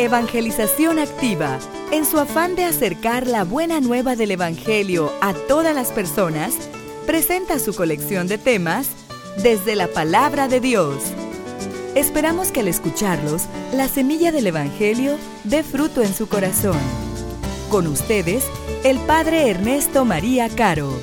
Evangelización Activa, en su afán de acercar la buena nueva del Evangelio a todas las personas, presenta su colección de temas desde la palabra de Dios. Esperamos que al escucharlos, la semilla del Evangelio dé fruto en su corazón. Con ustedes, el Padre Ernesto María Caro.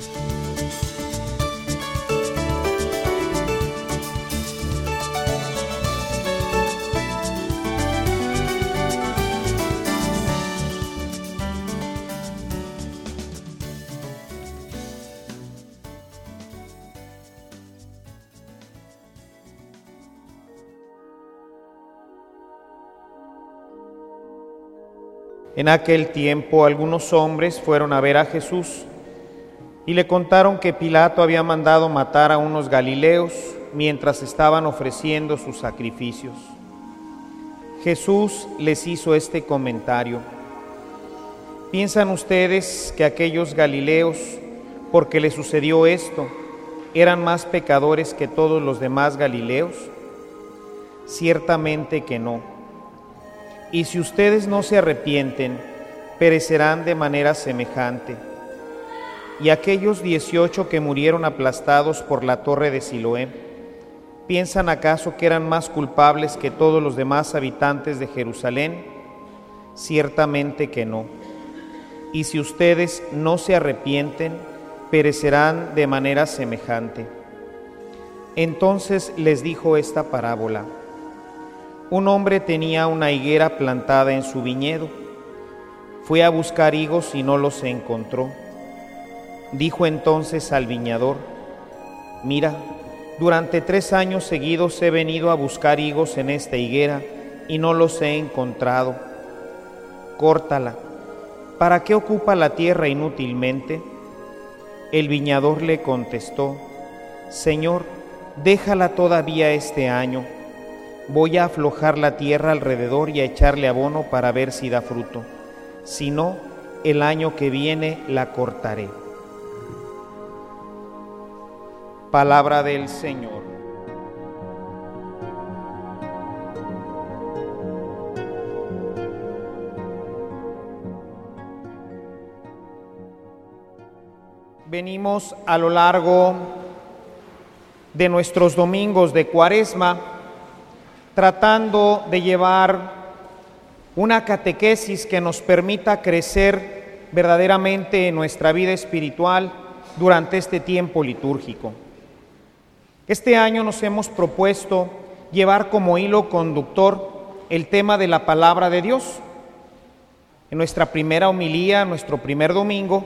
En aquel tiempo algunos hombres fueron a ver a Jesús y le contaron que Pilato había mandado matar a unos galileos mientras estaban ofreciendo sus sacrificios. Jesús les hizo este comentario. ¿Piensan ustedes que aquellos galileos, porque les sucedió esto, eran más pecadores que todos los demás galileos? Ciertamente que no y si ustedes no se arrepienten, perecerán de manera semejante. Y aquellos dieciocho que murieron aplastados por la torre de Siloé, ¿piensan acaso que eran más culpables que todos los demás habitantes de Jerusalén? Ciertamente que no. Y si ustedes no se arrepienten, perecerán de manera semejante. Entonces les dijo esta parábola. Un hombre tenía una higuera plantada en su viñedo. Fue a buscar higos y no los encontró. Dijo entonces al viñador, mira, durante tres años seguidos he venido a buscar higos en esta higuera y no los he encontrado. Córtala. ¿Para qué ocupa la tierra inútilmente? El viñador le contestó, Señor, déjala todavía este año voy a aflojar la tierra alrededor y a echarle abono para ver si da fruto. Si no, el año que viene la cortaré. Palabra del Señor. Venimos a lo largo de nuestros domingos de cuaresma tratando de llevar una catequesis que nos permita crecer verdaderamente en nuestra vida espiritual durante este tiempo litúrgico. Este año nos hemos propuesto llevar como hilo conductor el tema de la palabra de Dios. En nuestra primera homilía, nuestro primer domingo,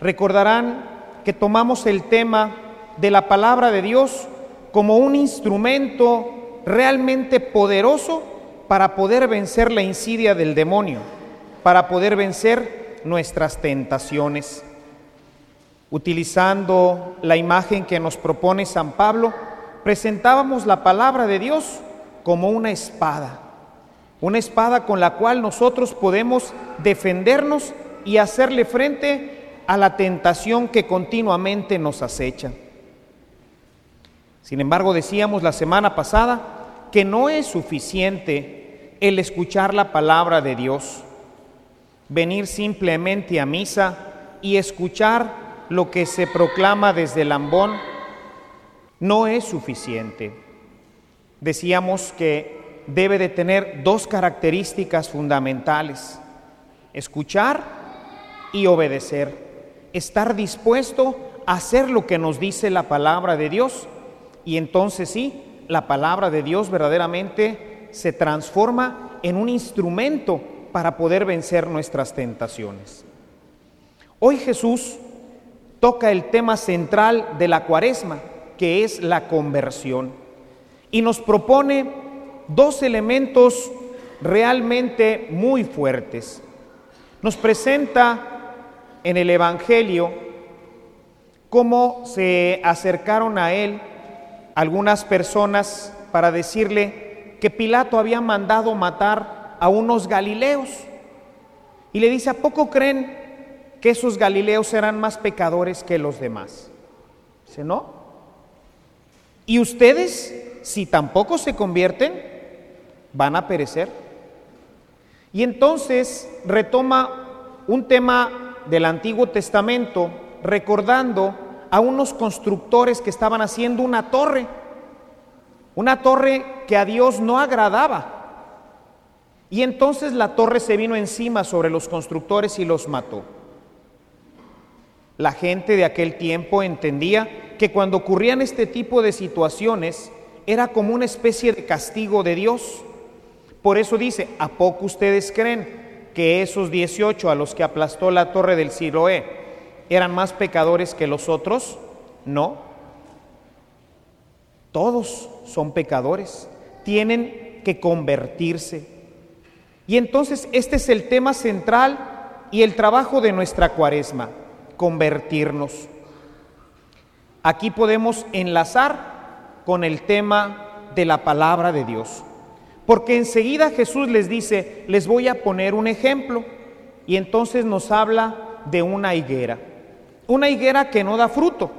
recordarán que tomamos el tema de la palabra de Dios como un instrumento realmente poderoso para poder vencer la insidia del demonio, para poder vencer nuestras tentaciones. Utilizando la imagen que nos propone San Pablo, presentábamos la palabra de Dios como una espada, una espada con la cual nosotros podemos defendernos y hacerle frente a la tentación que continuamente nos acecha. Sin embargo, decíamos la semana pasada que no es suficiente el escuchar la palabra de Dios, venir simplemente a misa y escuchar lo que se proclama desde el ambón, no es suficiente. Decíamos que debe de tener dos características fundamentales, escuchar y obedecer, estar dispuesto a hacer lo que nos dice la palabra de Dios y entonces sí, la palabra de Dios verdaderamente se transforma en un instrumento para poder vencer nuestras tentaciones. Hoy Jesús toca el tema central de la cuaresma, que es la conversión, y nos propone dos elementos realmente muy fuertes. Nos presenta en el Evangelio cómo se acercaron a Él algunas personas para decirle que Pilato había mandado matar a unos galileos. Y le dice, ¿a poco creen que esos galileos eran más pecadores que los demás? Dice, no. ¿Y ustedes, si tampoco se convierten, van a perecer? Y entonces retoma un tema del Antiguo Testamento recordando a unos constructores que estaban haciendo una torre, una torre que a Dios no agradaba. Y entonces la torre se vino encima sobre los constructores y los mató. La gente de aquel tiempo entendía que cuando ocurrían este tipo de situaciones era como una especie de castigo de Dios. Por eso dice, ¿a poco ustedes creen que esos 18 a los que aplastó la torre del Siloé eran más pecadores que los otros? No. Todos son pecadores, tienen que convertirse. Y entonces este es el tema central y el trabajo de nuestra cuaresma, convertirnos. Aquí podemos enlazar con el tema de la palabra de Dios. Porque enseguida Jesús les dice, les voy a poner un ejemplo. Y entonces nos habla de una higuera. Una higuera que no da fruto.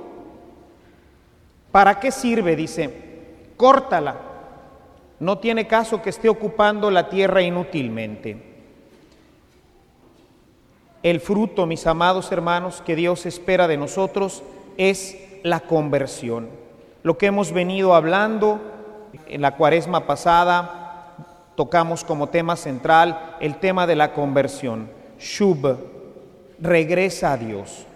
¿Para qué sirve? Dice, córtala. No tiene caso que esté ocupando la tierra inútilmente. El fruto, mis amados hermanos, que Dios espera de nosotros es la conversión. Lo que hemos venido hablando en la cuaresma pasada, tocamos como tema central el tema de la conversión. Shub, regresa a Dios.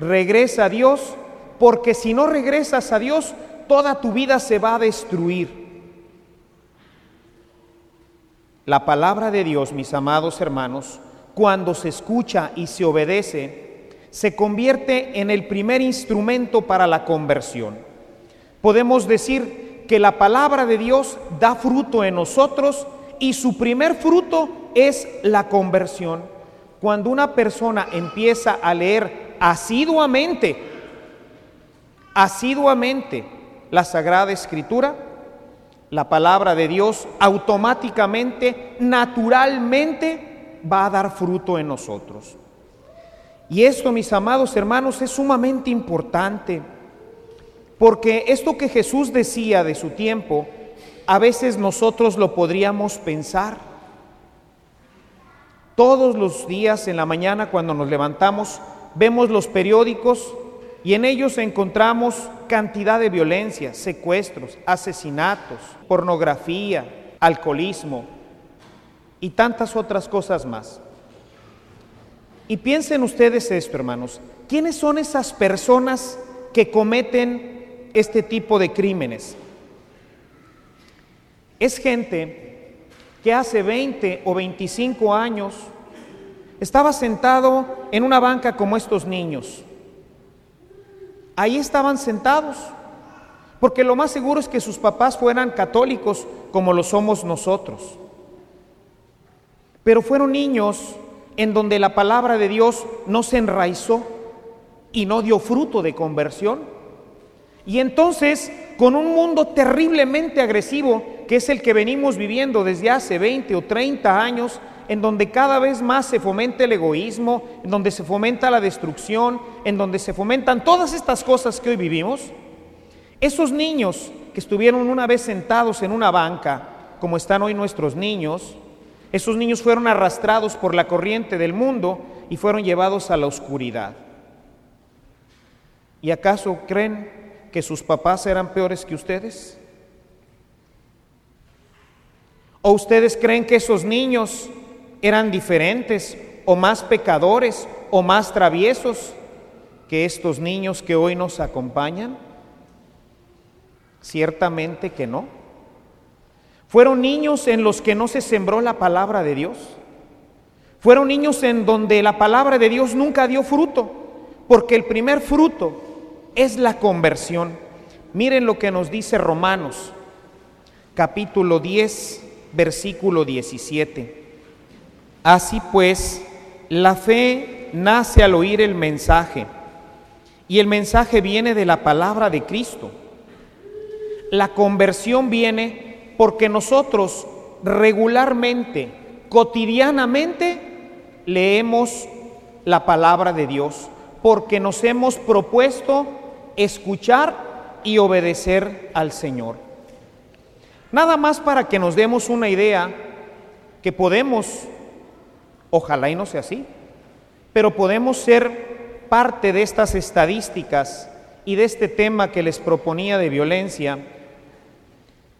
Regresa a Dios porque si no regresas a Dios, toda tu vida se va a destruir. La palabra de Dios, mis amados hermanos, cuando se escucha y se obedece, se convierte en el primer instrumento para la conversión. Podemos decir que la palabra de Dios da fruto en nosotros y su primer fruto es la conversión. Cuando una persona empieza a leer asiduamente, asiduamente la Sagrada Escritura, la palabra de Dios automáticamente, naturalmente va a dar fruto en nosotros. Y esto, mis amados hermanos, es sumamente importante, porque esto que Jesús decía de su tiempo, a veces nosotros lo podríamos pensar. Todos los días en la mañana cuando nos levantamos, vemos los periódicos y en ellos encontramos cantidad de violencia, secuestros, asesinatos, pornografía, alcoholismo y tantas otras cosas más. Y piensen ustedes esto, hermanos. ¿Quiénes son esas personas que cometen este tipo de crímenes? Es gente que hace 20 o 25 años estaba sentado en una banca como estos niños. Ahí estaban sentados, porque lo más seguro es que sus papás fueran católicos como lo somos nosotros. Pero fueron niños en donde la palabra de Dios no se enraizó y no dio fruto de conversión. Y entonces, con un mundo terriblemente agresivo, que es el que venimos viviendo desde hace 20 o 30 años, en donde cada vez más se fomenta el egoísmo, en donde se fomenta la destrucción, en donde se fomentan todas estas cosas que hoy vivimos, esos niños que estuvieron una vez sentados en una banca, como están hoy nuestros niños, esos niños fueron arrastrados por la corriente del mundo y fueron llevados a la oscuridad. ¿Y acaso creen que sus papás eran peores que ustedes? ¿O ustedes creen que esos niños eran diferentes o más pecadores o más traviesos que estos niños que hoy nos acompañan? Ciertamente que no. Fueron niños en los que no se sembró la palabra de Dios. Fueron niños en donde la palabra de Dios nunca dio fruto, porque el primer fruto es la conversión. Miren lo que nos dice Romanos, capítulo 10, versículo 17. Así pues, la fe nace al oír el mensaje, y el mensaje viene de la palabra de Cristo. La conversión viene porque nosotros regularmente, cotidianamente, leemos la palabra de Dios, porque nos hemos propuesto escuchar y obedecer al Señor. Nada más para que nos demos una idea, que podemos, ojalá y no sea así, pero podemos ser parte de estas estadísticas y de este tema que les proponía de violencia.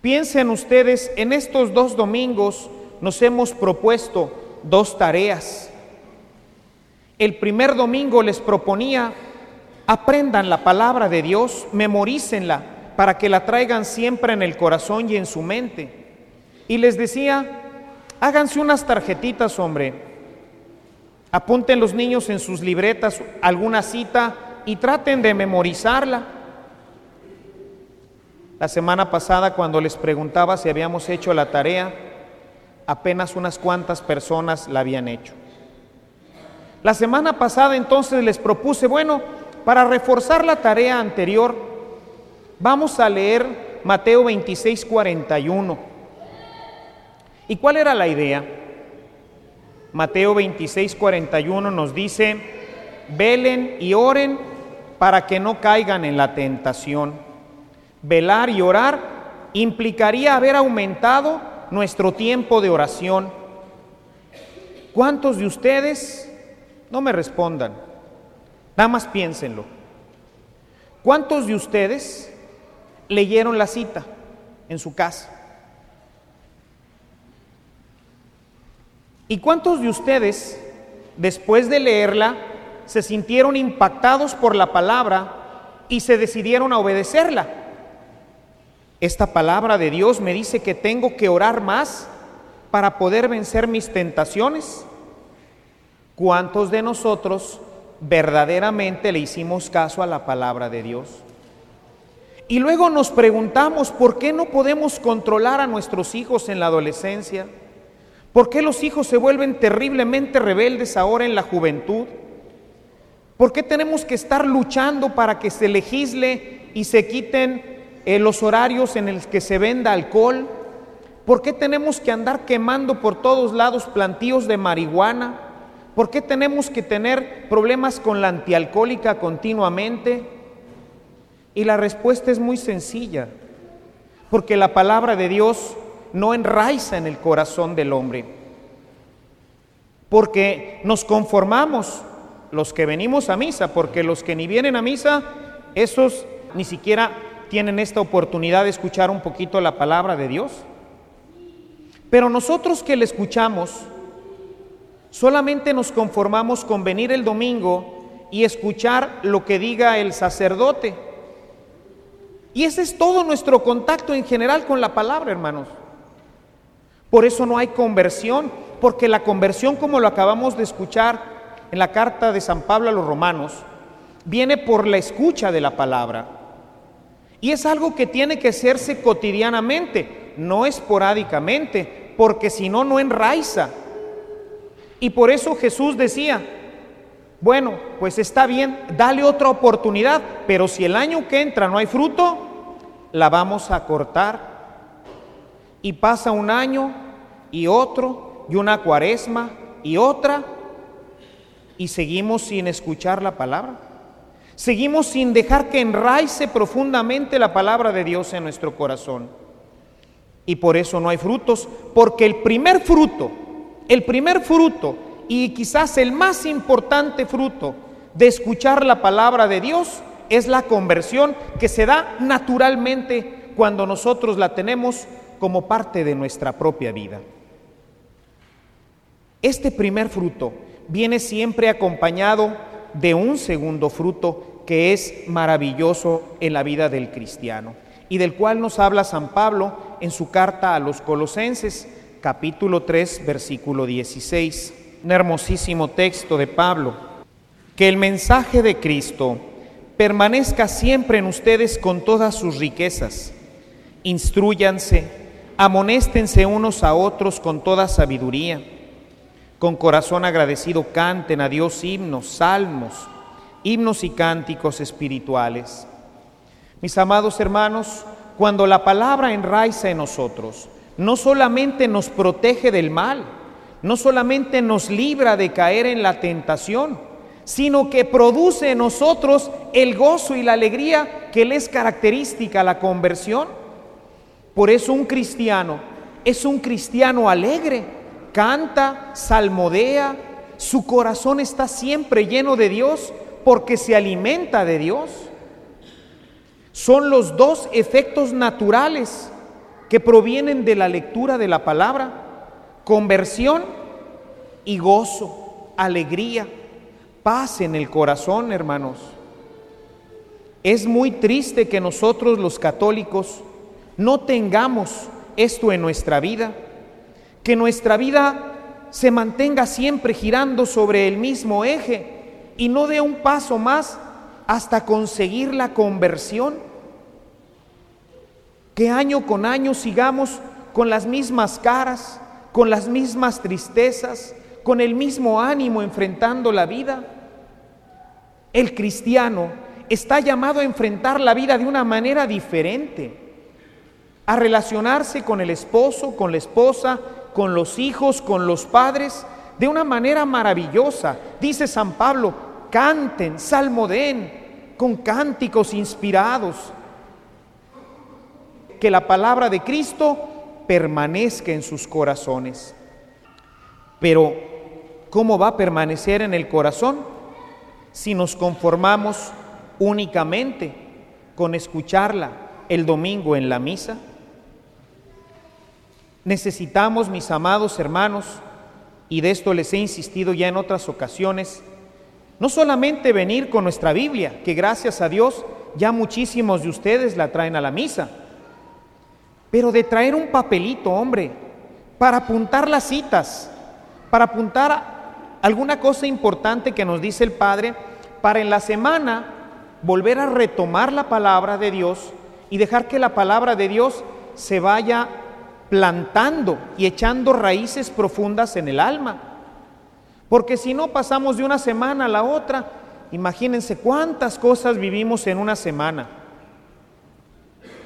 Piensen ustedes, en estos dos domingos nos hemos propuesto dos tareas. El primer domingo les proponía, aprendan la palabra de Dios, memorícenla para que la traigan siempre en el corazón y en su mente. Y les decía, háganse unas tarjetitas, hombre. Apunten los niños en sus libretas alguna cita y traten de memorizarla. La semana pasada cuando les preguntaba si habíamos hecho la tarea, apenas unas cuantas personas la habían hecho. La semana pasada entonces les propuse, bueno, para reforzar la tarea anterior, vamos a leer Mateo 26, 41. ¿Y cuál era la idea? Mateo 26, 41 nos dice, velen y oren para que no caigan en la tentación. Velar y orar implicaría haber aumentado nuestro tiempo de oración. ¿Cuántos de ustedes no me respondan, nada más piénsenlo. ¿Cuántos de ustedes leyeron la cita en su casa? ¿Y cuántos de ustedes, después de leerla, se sintieron impactados por la palabra y se decidieron a obedecerla? Esta palabra de Dios me dice que tengo que orar más para poder vencer mis tentaciones. ¿Cuántos de nosotros verdaderamente le hicimos caso a la palabra de Dios? Y luego nos preguntamos, ¿por qué no podemos controlar a nuestros hijos en la adolescencia? ¿Por qué los hijos se vuelven terriblemente rebeldes ahora en la juventud? ¿Por qué tenemos que estar luchando para que se legisle y se quiten eh, los horarios en los que se venda alcohol? ¿Por qué tenemos que andar quemando por todos lados plantíos de marihuana? ¿Por qué tenemos que tener problemas con la antialcohólica continuamente? Y la respuesta es muy sencilla, porque la palabra de Dios no enraiza en el corazón del hombre, porque nos conformamos los que venimos a misa, porque los que ni vienen a misa, esos ni siquiera tienen esta oportunidad de escuchar un poquito la palabra de Dios. Pero nosotros que le escuchamos, Solamente nos conformamos con venir el domingo y escuchar lo que diga el sacerdote. Y ese es todo nuestro contacto en general con la palabra, hermanos. Por eso no hay conversión, porque la conversión, como lo acabamos de escuchar en la carta de San Pablo a los romanos, viene por la escucha de la palabra. Y es algo que tiene que hacerse cotidianamente, no esporádicamente, porque si no, no enraiza. Y por eso Jesús decía, bueno, pues está bien, dale otra oportunidad, pero si el año que entra no hay fruto, la vamos a cortar. Y pasa un año y otro, y una cuaresma y otra, y seguimos sin escuchar la palabra. Seguimos sin dejar que enraice profundamente la palabra de Dios en nuestro corazón. Y por eso no hay frutos, porque el primer fruto el primer fruto y quizás el más importante fruto de escuchar la palabra de Dios es la conversión que se da naturalmente cuando nosotros la tenemos como parte de nuestra propia vida. Este primer fruto viene siempre acompañado de un segundo fruto que es maravilloso en la vida del cristiano y del cual nos habla San Pablo en su carta a los colosenses capítulo 3, versículo 16. Un hermosísimo texto de Pablo. Que el mensaje de Cristo permanezca siempre en ustedes con todas sus riquezas. Instruyanse, amonéstense unos a otros con toda sabiduría. Con corazón agradecido canten a Dios himnos, salmos, himnos y cánticos espirituales. Mis amados hermanos, cuando la palabra enraiza en nosotros, no solamente nos protege del mal, no solamente nos libra de caer en la tentación, sino que produce en nosotros el gozo y la alegría que le es característica a la conversión. Por eso un cristiano es un cristiano alegre, canta, salmodea, su corazón está siempre lleno de Dios porque se alimenta de Dios. Son los dos efectos naturales que provienen de la lectura de la palabra, conversión y gozo, alegría, paz en el corazón, hermanos. Es muy triste que nosotros los católicos no tengamos esto en nuestra vida, que nuestra vida se mantenga siempre girando sobre el mismo eje y no dé un paso más hasta conseguir la conversión. Que año con año sigamos con las mismas caras, con las mismas tristezas, con el mismo ánimo enfrentando la vida. El cristiano está llamado a enfrentar la vida de una manera diferente, a relacionarse con el esposo, con la esposa, con los hijos, con los padres, de una manera maravillosa. Dice San Pablo, canten, salmoden, con cánticos inspirados, que la palabra de Cristo permanezca en sus corazones. Pero, ¿cómo va a permanecer en el corazón si nos conformamos únicamente con escucharla el domingo en la misa? Necesitamos, mis amados hermanos, y de esto les he insistido ya en otras ocasiones, no solamente venir con nuestra Biblia, que gracias a Dios ya muchísimos de ustedes la traen a la misa, pero de traer un papelito, hombre, para apuntar las citas, para apuntar alguna cosa importante que nos dice el Padre, para en la semana volver a retomar la palabra de Dios y dejar que la palabra de Dios se vaya plantando y echando raíces profundas en el alma. Porque si no pasamos de una semana a la otra, imagínense cuántas cosas vivimos en una semana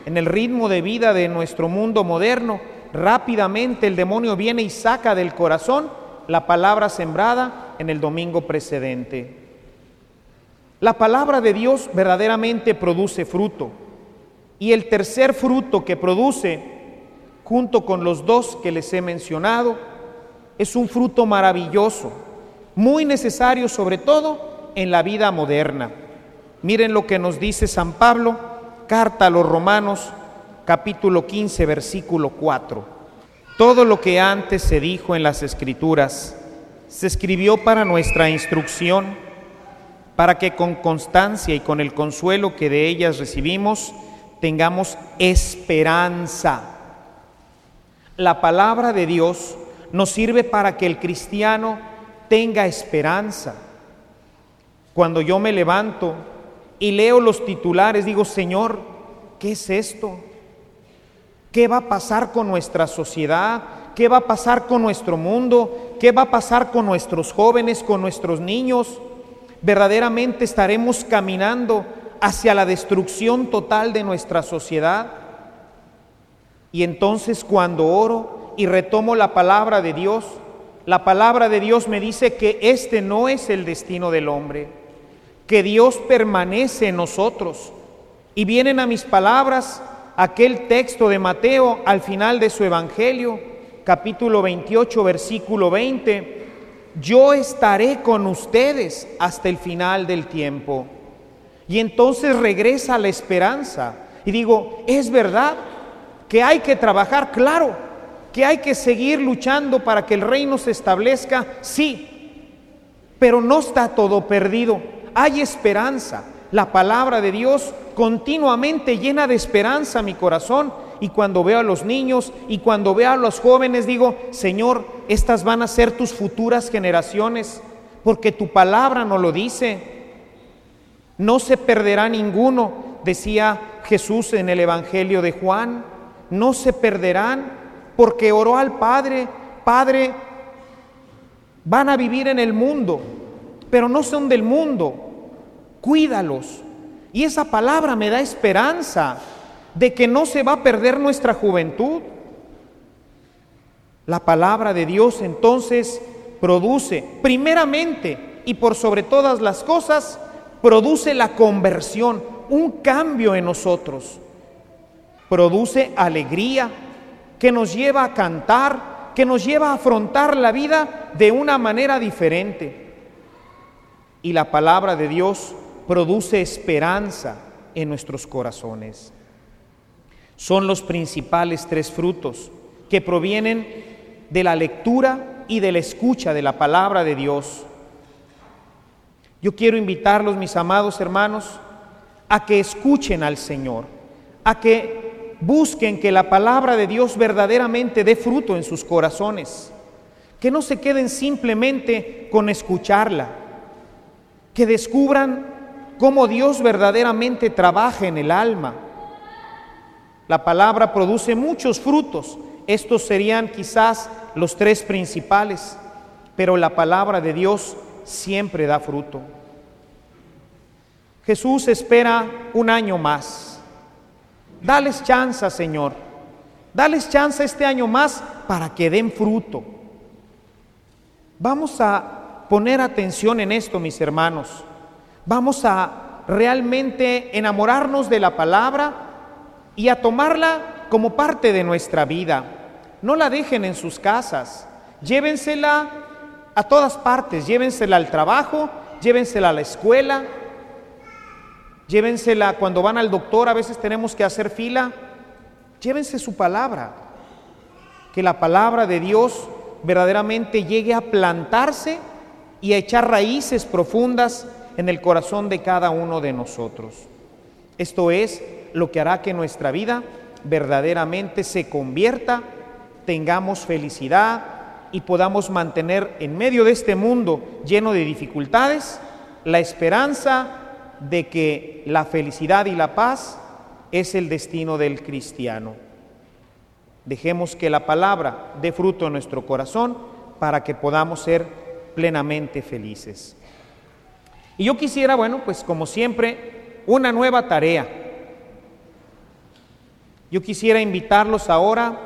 en el ritmo de vida de nuestro mundo moderno, rápidamente el demonio viene y saca del corazón la palabra sembrada en el domingo precedente. La palabra de Dios verdaderamente produce fruto. Y el tercer fruto que produce, junto con los dos que les he mencionado, es un fruto maravilloso, muy necesario sobre todo en la vida moderna. Miren lo que nos dice San Pablo Carta a los Romanos, capítulo 15, versículo 4. Todo lo que antes se dijo en las Escrituras se escribió para nuestra instrucción, para que con constancia y con el consuelo que de ellas recibimos, tengamos esperanza. La palabra de Dios nos sirve para que el cristiano tenga esperanza. Cuando yo me levanto y leo los titulares, digo, Señor, ¿qué es esto? ¿Qué va a pasar con nuestra sociedad? ¿Qué va a pasar con nuestro mundo? ¿Qué va a pasar con nuestros jóvenes, con nuestros niños? ¿Verdaderamente estaremos caminando hacia la destrucción total de nuestra sociedad? Y entonces cuando oro y retomo la palabra de Dios, la palabra de Dios me dice que este no es el destino del hombre que Dios permanece en nosotros. Y vienen a mis palabras aquel texto de Mateo al final de su Evangelio, capítulo 28, versículo 20, yo estaré con ustedes hasta el final del tiempo. Y entonces regresa la esperanza. Y digo, es verdad que hay que trabajar, claro, que hay que seguir luchando para que el reino se establezca, sí, pero no está todo perdido hay esperanza. La palabra de Dios continuamente llena de esperanza mi corazón. Y cuando veo a los niños y cuando veo a los jóvenes, digo, Señor, estas van a ser tus futuras generaciones, porque tu palabra no lo dice. No se perderá ninguno, decía Jesús en el Evangelio de Juan. No se perderán, porque oró al Padre, Padre, van a vivir en el mundo, pero no son del mundo, cuídalos. Y esa palabra me da esperanza de que no se va a perder nuestra juventud. La palabra de Dios entonces produce, primeramente y por sobre todas las cosas, produce la conversión, un cambio en nosotros. Produce alegría que nos lleva a cantar, que nos lleva a afrontar la vida de una manera diferente. Y la palabra de Dios produce esperanza en nuestros corazones. Son los principales tres frutos que provienen de la lectura y de la escucha de la palabra de Dios. Yo quiero invitarlos, mis amados hermanos, a que escuchen al Señor, a que busquen que la palabra de Dios verdaderamente dé fruto en sus corazones, que no se queden simplemente con escucharla, que descubran cómo Dios verdaderamente trabaja en el alma. La palabra produce muchos frutos, estos serían quizás los tres principales, pero la palabra de Dios siempre da fruto. Jesús espera un año más. Dales chance, Señor. Dales chance este año más para que den fruto. Vamos a poner atención en esto, mis hermanos. Vamos a realmente enamorarnos de la palabra y a tomarla como parte de nuestra vida. No la dejen en sus casas. Llévensela a todas partes. Llévensela al trabajo, llévensela a la escuela, llévensela cuando van al doctor, a veces tenemos que hacer fila. Llévense su palabra. Que la palabra de Dios verdaderamente llegue a plantarse y a echar raíces profundas en el corazón de cada uno de nosotros. Esto es lo que hará que nuestra vida verdaderamente se convierta, tengamos felicidad y podamos mantener en medio de este mundo lleno de dificultades la esperanza de que la felicidad y la paz es el destino del cristiano. Dejemos que la palabra dé fruto en nuestro corazón para que podamos ser plenamente felices. Y yo quisiera, bueno, pues como siempre, una nueva tarea. Yo quisiera invitarlos ahora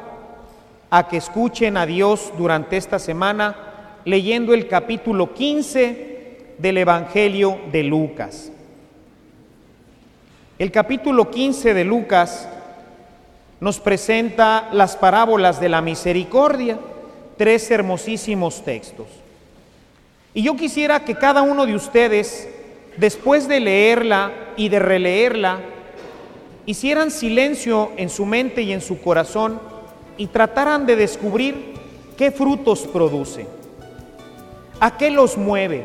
a que escuchen a Dios durante esta semana leyendo el capítulo 15 del Evangelio de Lucas. El capítulo 15 de Lucas nos presenta las parábolas de la misericordia, tres hermosísimos textos. Y yo quisiera que cada uno de ustedes, después de leerla y de releerla, hicieran silencio en su mente y en su corazón y trataran de descubrir qué frutos produce, a qué los mueve,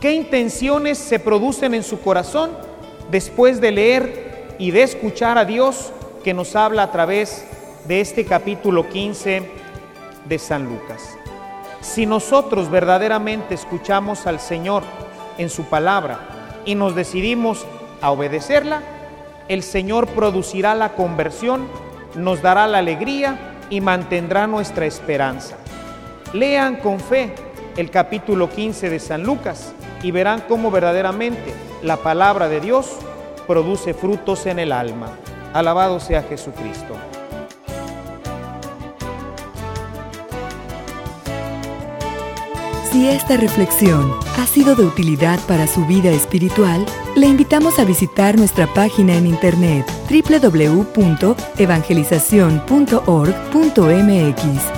qué intenciones se producen en su corazón después de leer y de escuchar a Dios que nos habla a través de este capítulo 15 de San Lucas. Si nosotros verdaderamente escuchamos al Señor en su palabra y nos decidimos a obedecerla, el Señor producirá la conversión, nos dará la alegría y mantendrá nuestra esperanza. Lean con fe el capítulo 15 de San Lucas y verán cómo verdaderamente la palabra de Dios produce frutos en el alma. Alabado sea Jesucristo. Si esta reflexión ha sido de utilidad para su vida espiritual, le invitamos a visitar nuestra página en internet www.evangelizacion.org.mx,